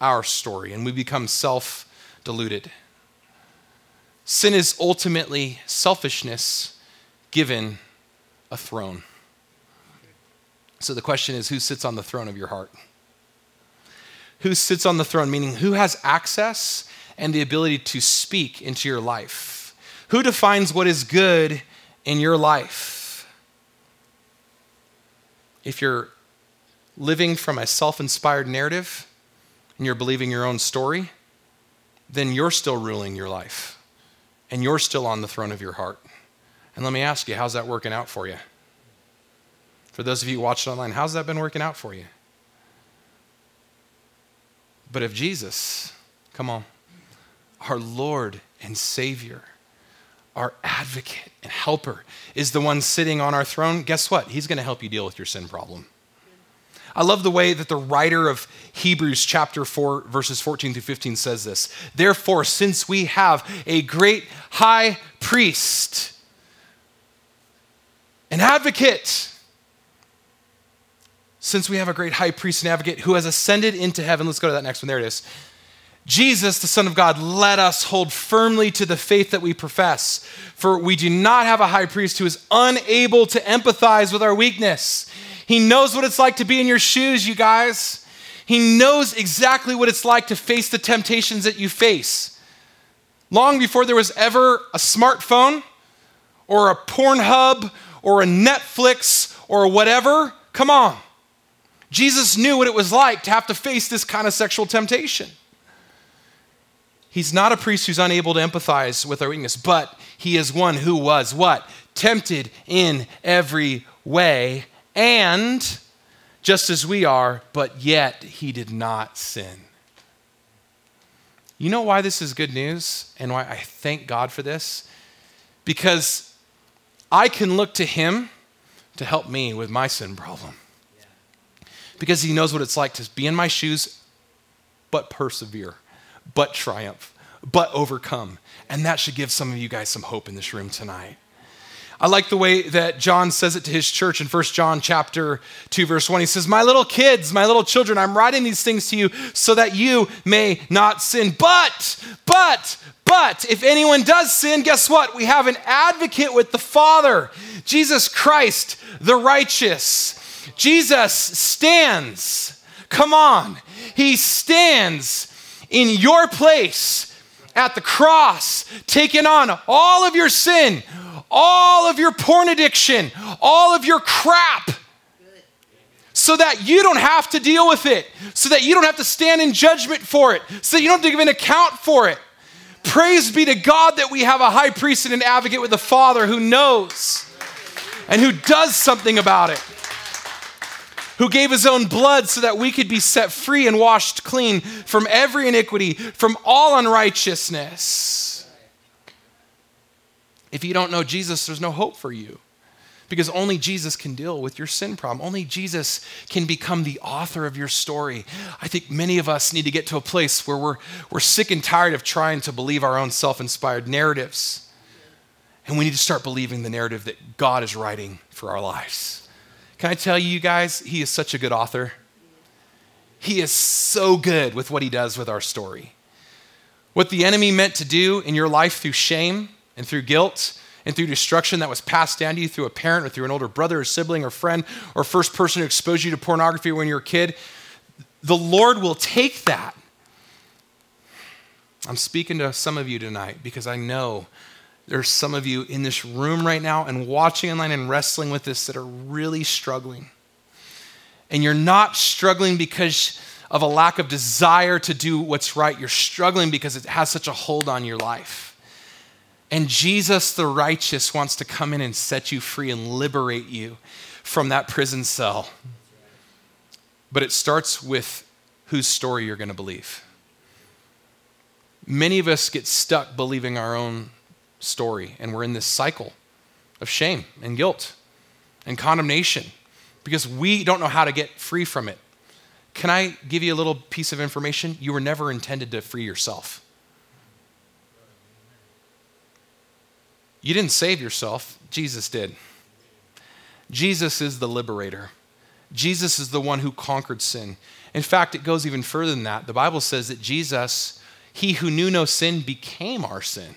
our story, and we become self deluded. Sin is ultimately selfishness given a throne. So the question is who sits on the throne of your heart? Who sits on the throne, meaning who has access and the ability to speak into your life? Who defines what is good in your life? If you're living from a self inspired narrative and you're believing your own story, then you're still ruling your life and you're still on the throne of your heart. And let me ask you, how's that working out for you? For those of you watching online, how's that been working out for you? But if Jesus, come on, our Lord and Savior, our advocate and helper, is the one sitting on our throne, guess what? He's going to help you deal with your sin problem. I love the way that the writer of Hebrews chapter 4, verses 14 through 15 says this. Therefore, since we have a great high priest, an advocate, since we have a great high priest and advocate who has ascended into heaven, let's go to that next one. There it is. Jesus, the Son of God, let us hold firmly to the faith that we profess. For we do not have a high priest who is unable to empathize with our weakness he knows what it's like to be in your shoes, you guys. He knows exactly what it's like to face the temptations that you face. Long before there was ever a smartphone or a Pornhub or a Netflix or whatever, come on. Jesus knew what it was like to have to face this kind of sexual temptation. He's not a priest who's unable to empathize with our weakness, but he is one who was what? Tempted in every way and just as we are, but yet he did not sin. You know why this is good news and why I thank God for this? Because I can look to him to help me with my sin problem. Because he knows what it's like to be in my shoes, but persevere, but triumph, but overcome. And that should give some of you guys some hope in this room tonight. I like the way that John says it to his church in 1 John chapter 2 verse 1. He says, "My little kids, my little children, I'm writing these things to you so that you may not sin. But but but if anyone does sin, guess what? We have an advocate with the Father, Jesus Christ, the righteous. Jesus stands. Come on. He stands in your place at the cross, taking on all of your sin, all of your porn addiction, all of your crap, so that you don't have to deal with it, so that you don't have to stand in judgment for it, so that you don't have to give an account for it. Praise be to God that we have a high priest and an advocate with the Father who knows and who does something about it who gave his own blood so that we could be set free and washed clean from every iniquity, from all unrighteousness. If you don't know Jesus, there's no hope for you because only Jesus can deal with your sin problem. Only Jesus can become the author of your story. I think many of us need to get to a place where we're, we're sick and tired of trying to believe our own self inspired narratives. And we need to start believing the narrative that God is writing for our lives. Can I tell you guys, he is such a good author. He is so good with what he does with our story. What the enemy meant to do in your life through shame and through guilt and through destruction that was passed down to you through a parent or through an older brother or sibling or friend or first person who exposed you to pornography when you were a kid, the Lord will take that. I'm speaking to some of you tonight because I know there's some of you in this room right now and watching online and wrestling with this that are really struggling. And you're not struggling because of a lack of desire to do what's right. You're struggling because it has such a hold on your life. And Jesus, the righteous, wants to come in and set you free and liberate you from that prison cell. But it starts with whose story you're going to believe. Many of us get stuck believing our own story, and we're in this cycle of shame and guilt and condemnation because we don't know how to get free from it. Can I give you a little piece of information? You were never intended to free yourself. You didn't save yourself, Jesus did. Jesus is the liberator. Jesus is the one who conquered sin. In fact, it goes even further than that. The Bible says that Jesus, he who knew no sin, became our sin.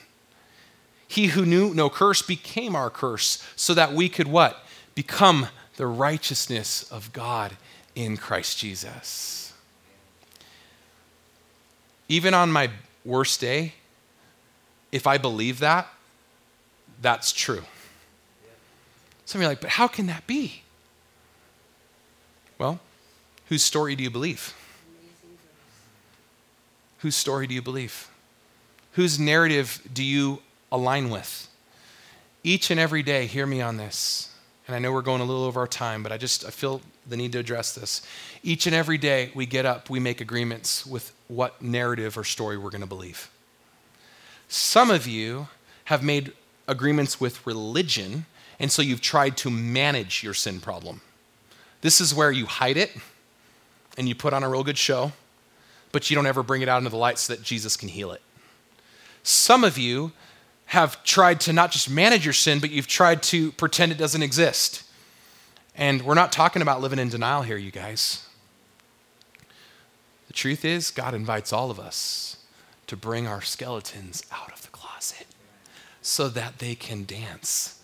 He who knew no curse became our curse so that we could what? Become the righteousness of God in Christ Jesus. Even on my worst day, if I believe that, that's true. Some of you are like, but how can that be? Well, whose story do you believe? Whose story do you believe? Whose narrative do you align with? Each and every day, hear me on this. And I know we're going a little over our time, but I just I feel the need to address this. Each and every day we get up, we make agreements with what narrative or story we're going to believe. Some of you have made agreements with religion, and so you've tried to manage your sin problem. This is where you hide it and you put on a real good show, but you don't ever bring it out into the light so that Jesus can heal it. Some of you have tried to not just manage your sin, but you've tried to pretend it doesn't exist. And we're not talking about living in denial here, you guys. The truth is, God invites all of us to bring our skeletons out of the closet so that they can dance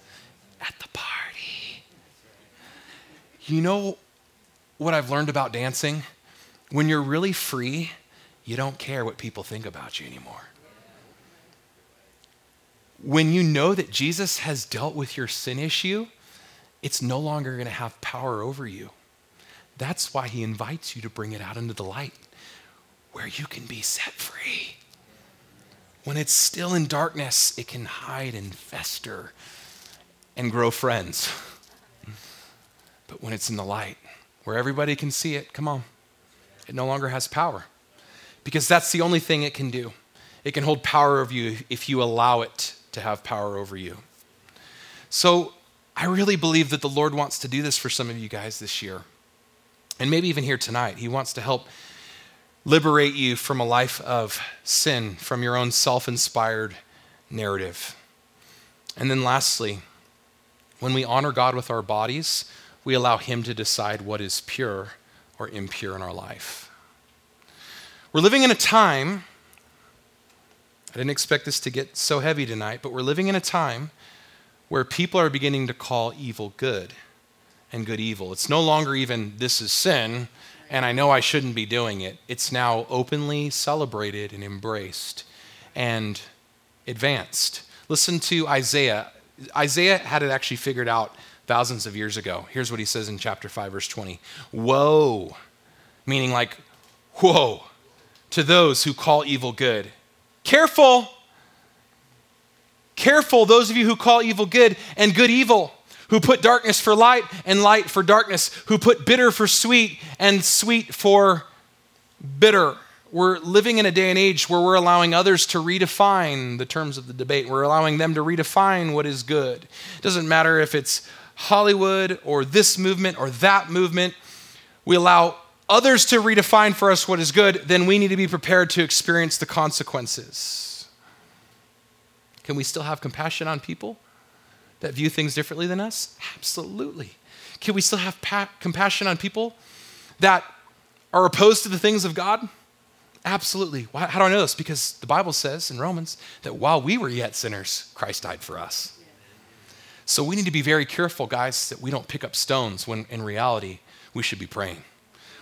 at the party. You know what I've learned about dancing? When you're really free, you don't care what people think about you anymore when you know that Jesus has dealt with your sin issue, it's no longer going to have power over you. That's why he invites you to bring it out into the light where you can be set free. When it's still in darkness, it can hide and fester and grow friends. But when it's in the light, where everybody can see it, come on, it no longer has power. Because that's the only thing it can do. It can hold power over you if you allow it to have power over you. So I really believe that the Lord wants to do this for some of you guys this year. And maybe even here tonight. He wants to help liberate you from a life of sin, from your own self inspired narrative. And then lastly, when we honor God with our bodies, we allow Him to decide what is pure or impure in our life. We're living in a time I didn't expect this to get so heavy tonight, but we're living in a time where people are beginning to call evil good and good evil. It's no longer even this is sin and I know I shouldn't be doing it. It's now openly celebrated and embraced and advanced. Listen to Isaiah. Isaiah had it actually figured out thousands of years ago. Here's what he says in chapter 5, verse 20 Woe, meaning like, whoa, to those who call evil good Careful. Careful, those of you who call evil good and good evil, who put darkness for light and light for darkness, who put bitter for sweet and sweet for bitter. We're living in a day and age where we're allowing others to redefine the terms of the debate. We're allowing them to redefine what is good. It doesn't matter if it's Hollywood or this movement or that movement. We allow others to redefine for us what is good, then we need to be prepared to experience the consequences. Can we still have compassion on people that view things differently than us? Absolutely. Can we still have pa- compassion on people that are opposed to the things of God? Absolutely. Why, how do I know this? Because the Bible says in Romans that while we were yet sinners, Christ died for us. So we need to be very careful, guys, that we don't pick up stones when in reality we should be praying.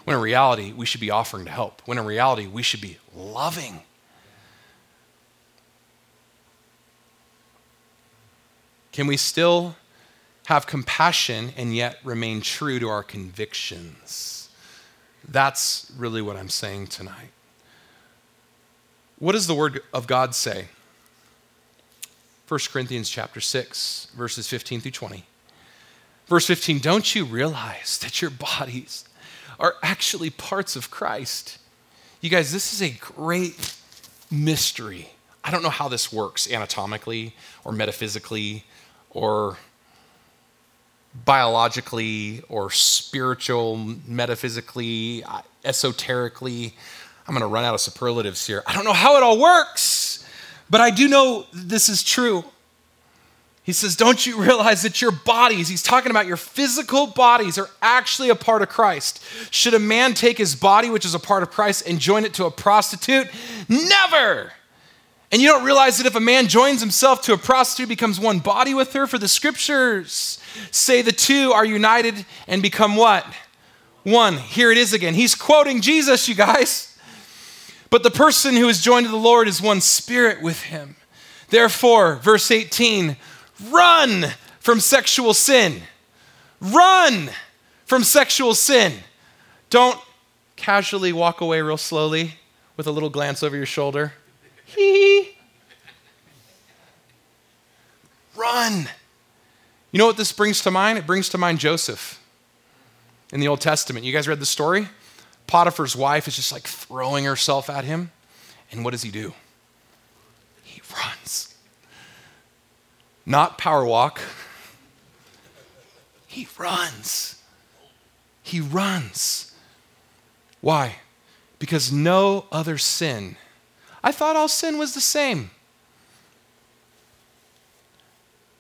When in reality, we should be offering to help. When in reality, we should be loving. Can we still have compassion and yet remain true to our convictions? That's really what I'm saying tonight. What does the word of God say? 1 Corinthians chapter 6, verses 15 through 20. Verse 15, don't you realize that your bodies are actually parts of Christ. You guys, this is a great mystery. I don't know how this works anatomically or metaphysically or biologically or spiritual, metaphysically, uh, esoterically. I'm going to run out of superlatives here. I don't know how it all works, but I do know this is true. He says, Don't you realize that your bodies, he's talking about your physical bodies, are actually a part of Christ? Should a man take his body, which is a part of Christ, and join it to a prostitute? Never! And you don't realize that if a man joins himself to a prostitute, becomes one body with her, for the scriptures say the two are united and become what? One. Here it is again. He's quoting Jesus, you guys. But the person who is joined to the Lord is one spirit with him. Therefore, verse 18, run from sexual sin. Run from sexual sin. Don't casually walk away real slowly with a little glance over your shoulder. Hee. Run. You know what this brings to mind? It brings to mind Joseph in the Old Testament. You guys read the story? Potiphar's wife is just like throwing herself at him. And what does he do? He runs. Not power walk. He runs. He runs. Why? Because no other sin I thought all sin was the same.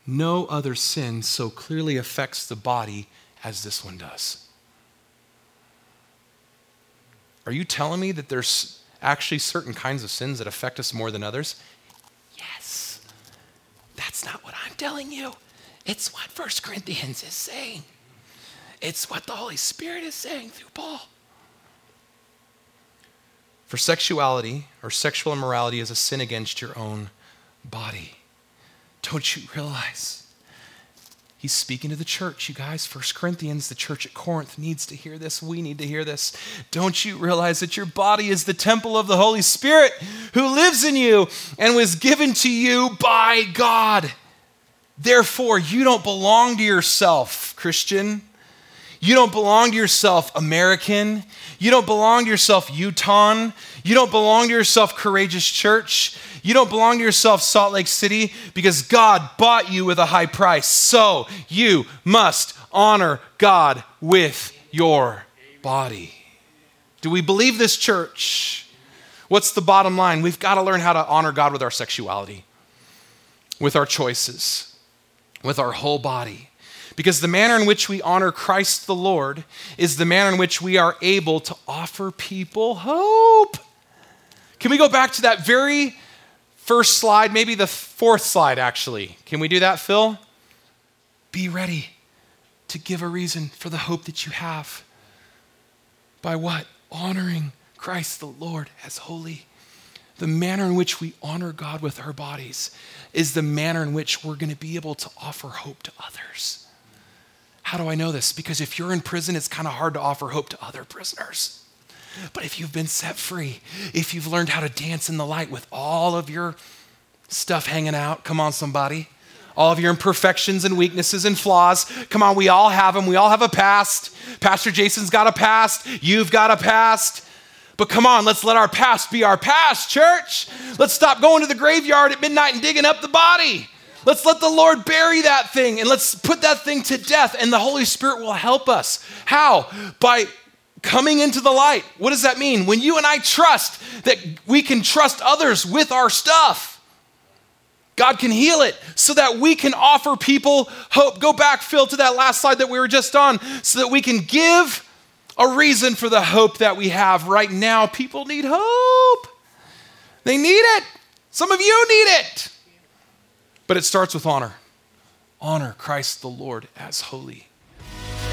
No other sin so clearly affects the body as this one does. Are you telling me that there's actually certain kinds of sins that affect us more than others? That's not what I'm telling you. It's what 1 Corinthians is saying. It's what the Holy Spirit is saying through Paul. For sexuality or sexual immorality is a sin against your own body. Don't you realize? He's speaking to the church, you guys. First Corinthians, the church at Corinth needs to hear this. We need to hear this. Don't you realize that your body is the temple of the Holy Spirit who lives in you and was given to you by God? Therefore, you don't belong to yourself, Christian. You don't belong to yourself, American. You don't belong to yourself, Utah. You don't belong to yourself, Courageous Church. You don't belong to yourself, Salt Lake City, because God bought you with a high price. So you must honor God with your body. Do we believe this, church? What's the bottom line? We've got to learn how to honor God with our sexuality, with our choices, with our whole body. Because the manner in which we honor Christ the Lord is the manner in which we are able to offer people hope. Can we go back to that very first slide, maybe the fourth slide, actually? Can we do that, Phil? Be ready to give a reason for the hope that you have. By what? Honoring Christ the Lord as holy. The manner in which we honor God with our bodies is the manner in which we're going to be able to offer hope to others. How do I know this? Because if you're in prison, it's kind of hard to offer hope to other prisoners. But if you've been set free, if you've learned how to dance in the light with all of your stuff hanging out, come on, somebody. All of your imperfections and weaknesses and flaws. Come on, we all have them. We all have a past. Pastor Jason's got a past. You've got a past. But come on, let's let our past be our past, church. Let's stop going to the graveyard at midnight and digging up the body. Let's let the Lord bury that thing and let's put that thing to death, and the Holy Spirit will help us. How? By coming into the light. What does that mean? When you and I trust that we can trust others with our stuff, God can heal it so that we can offer people hope. Go back, Phil, to that last slide that we were just on, so that we can give a reason for the hope that we have. Right now, people need hope. They need it. Some of you need it. But it starts with honor. Honor Christ the Lord as holy.